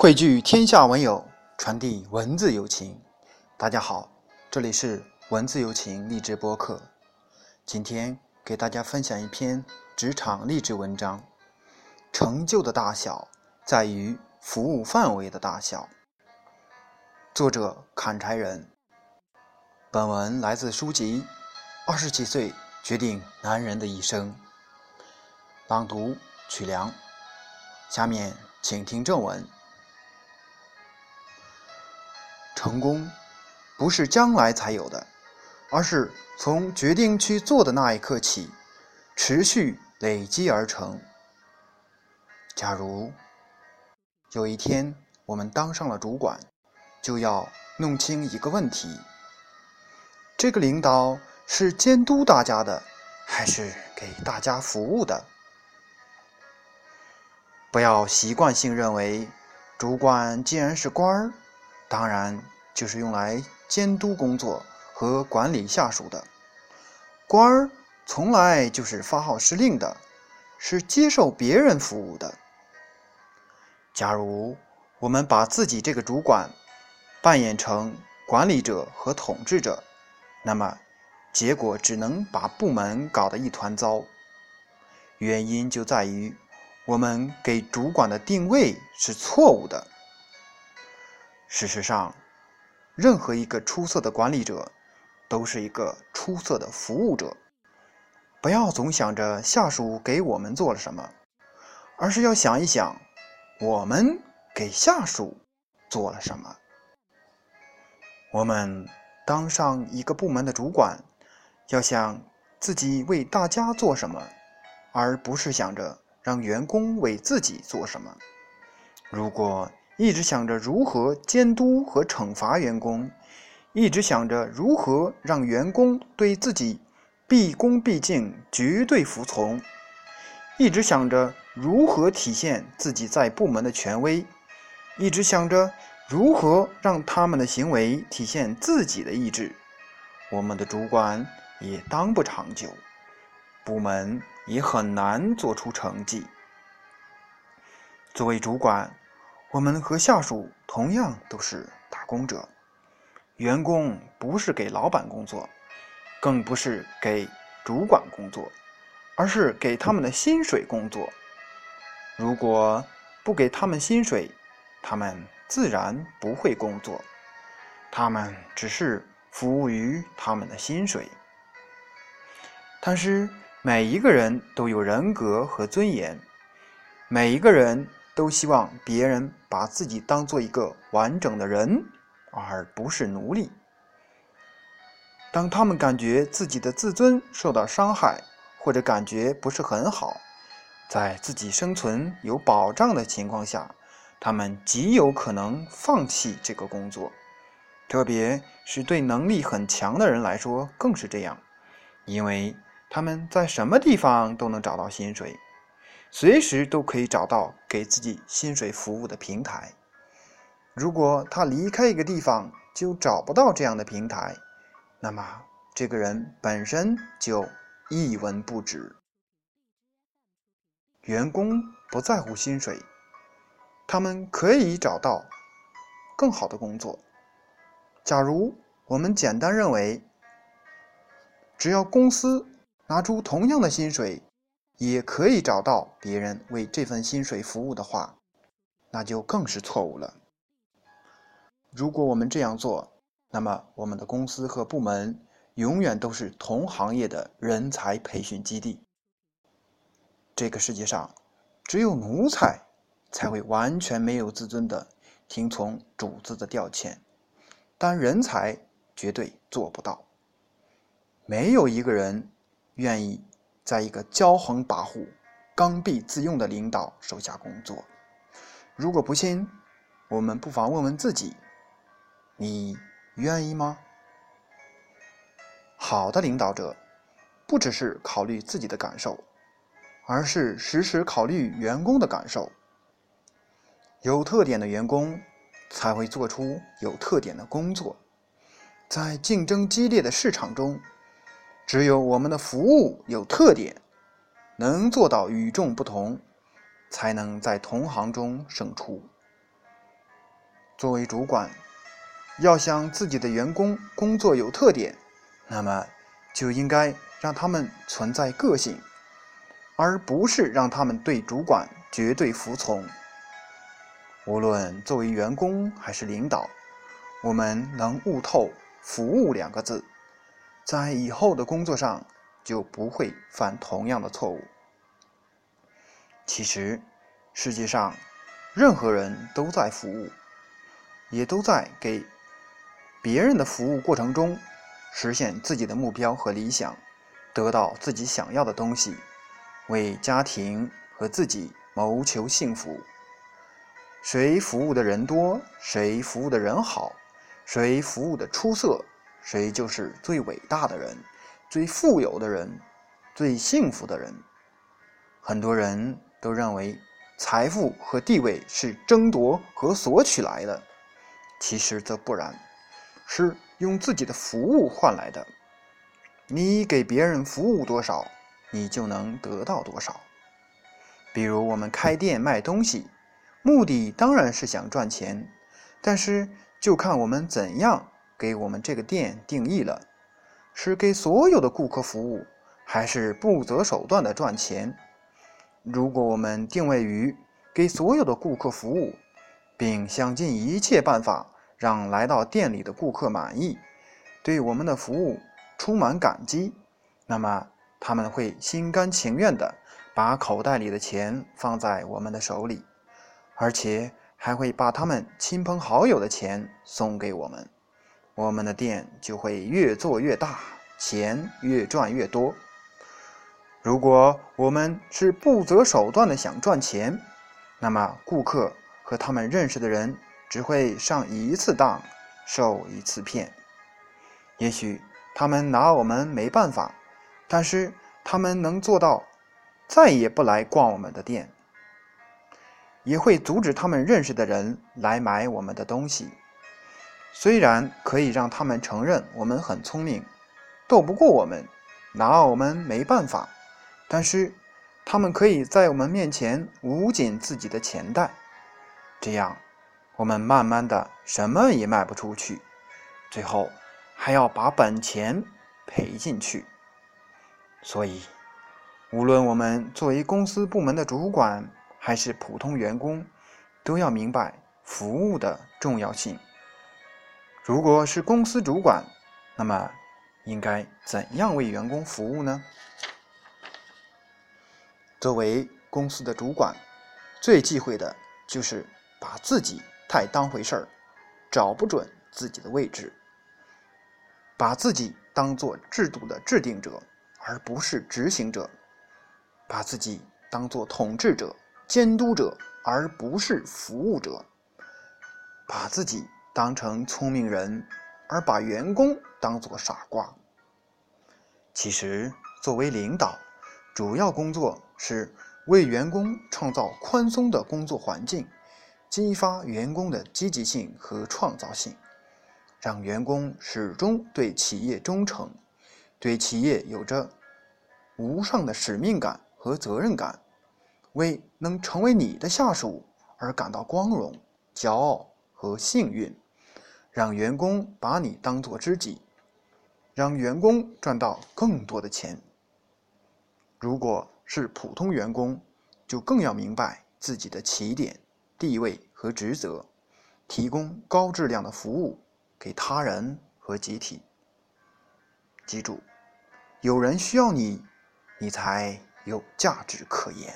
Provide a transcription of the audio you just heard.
汇聚天下文友，传递文字友情。大家好，这里是文字友情励志播客。今天给大家分享一篇职场励志文章：成就的大小在于服务范围的大小。作者：砍柴人。本文来自书籍《二十几岁决定男人的一生》。朗读：曲良。下面请听正文。成功不是将来才有的，而是从决定去做的那一刻起，持续累积而成。假如有一天我们当上了主管，就要弄清一个问题：这个领导是监督大家的，还是给大家服务的？不要习惯性认为，主管既然是官儿，当然就是用来监督工作和管理下属的。官儿从来就是发号施令的，是接受别人服务的。假如我们把自己这个主管扮演成管理者和统治者，那么结果只能把部门搞得一团糟。原因就在于。我们给主管的定位是错误的。事实上，任何一个出色的管理者都是一个出色的服务者。不要总想着下属给我们做了什么，而是要想一想，我们给下属做了什么。我们当上一个部门的主管，要想自己为大家做什么，而不是想着。让员工为自己做什么？如果一直想着如何监督和惩罚员工，一直想着如何让员工对自己毕恭毕敬、绝对服从，一直想着如何体现自己在部门的权威，一直想着如何让他们的行为体现自己的意志，我们的主管也当不长久，部门。也很难做出成绩。作为主管，我们和下属同样都是打工者。员工不是给老板工作，更不是给主管工作，而是给他们的薪水工作。如果不给他们薪水，他们自然不会工作。他们只是服务于他们的薪水。但是。每一个人都有人格和尊严，每一个人都希望别人把自己当做一个完整的人，而不是奴隶。当他们感觉自己的自尊受到伤害，或者感觉不是很好，在自己生存有保障的情况下，他们极有可能放弃这个工作。特别是对能力很强的人来说，更是这样，因为。他们在什么地方都能找到薪水，随时都可以找到给自己薪水服务的平台。如果他离开一个地方就找不到这样的平台，那么这个人本身就一文不值。员工不在乎薪水，他们可以找到更好的工作。假如我们简单认为，只要公司。拿出同样的薪水，也可以找到别人为这份薪水服务的话，那就更是错误了。如果我们这样做，那么我们的公司和部门永远都是同行业的人才培训基地。这个世界上，只有奴才才会完全没有自尊的听从主子的调遣，但人才绝对做不到。没有一个人。愿意在一个骄横跋扈、刚愎自用的领导手下工作。如果不信，我们不妨问问自己：你愿意吗？好的领导者，不只是考虑自己的感受，而是时时考虑员工的感受。有特点的员工才会做出有特点的工作。在竞争激烈的市场中。只有我们的服务有特点，能做到与众不同，才能在同行中胜出。作为主管，要想自己的员工工作有特点，那么就应该让他们存在个性，而不是让他们对主管绝对服从。无论作为员工还是领导，我们能悟透“服务”两个字，在以后的工作上就不会犯同样的错误。其实，世界上任何人都在服务。也都在给别人的服务过程中实现自己的目标和理想，得到自己想要的东西，为家庭和自己谋求幸福。谁服务的人多，谁服务的人好，谁服务的出色，谁就是最伟大的人，最富有的人，最幸福的人。很多人都认为财富和地位是争夺和索取来的。其实则不然，是用自己的服务换来的。你给别人服务多少，你就能得到多少。比如我们开店卖东西，目的当然是想赚钱，但是就看我们怎样给我们这个店定义了：是给所有的顾客服务，还是不择手段的赚钱？如果我们定位于给所有的顾客服务，并想尽一切办法让来到店里的顾客满意，对我们的服务充满感激，那么他们会心甘情愿地把口袋里的钱放在我们的手里，而且还会把他们亲朋好友的钱送给我们，我们的店就会越做越大，钱越赚越多。如果我们是不择手段的想赚钱，那么顾客。和他们认识的人只会上一次当，受一次骗。也许他们拿我们没办法，但是他们能做到再也不来逛我们的店，也会阻止他们认识的人来买我们的东西。虽然可以让他们承认我们很聪明，斗不过我们，拿我们没办法，但是他们可以在我们面前捂紧自己的钱袋。这样，我们慢慢的什么也卖不出去，最后还要把本钱赔进去。所以，无论我们作为公司部门的主管，还是普通员工，都要明白服务的重要性。如果是公司主管，那么应该怎样为员工服务呢？作为公司的主管，最忌讳的就是。把自己太当回事儿，找不准自己的位置，把自己当做制度的制定者，而不是执行者；把自己当做统治者、监督者，而不是服务者；把自己当成聪明人，而把员工当作傻瓜。其实，作为领导，主要工作是为员工创造宽松的工作环境。激发员工的积极性和创造性，让员工始终对企业忠诚，对企业有着无上的使命感和责任感，为能成为你的下属而感到光荣、骄傲和幸运，让员工把你当作知己，让员工赚到更多的钱。如果是普通员工，就更要明白自己的起点。地位和职责，提供高质量的服务给他人和集体。记住，有人需要你，你才有价值可言。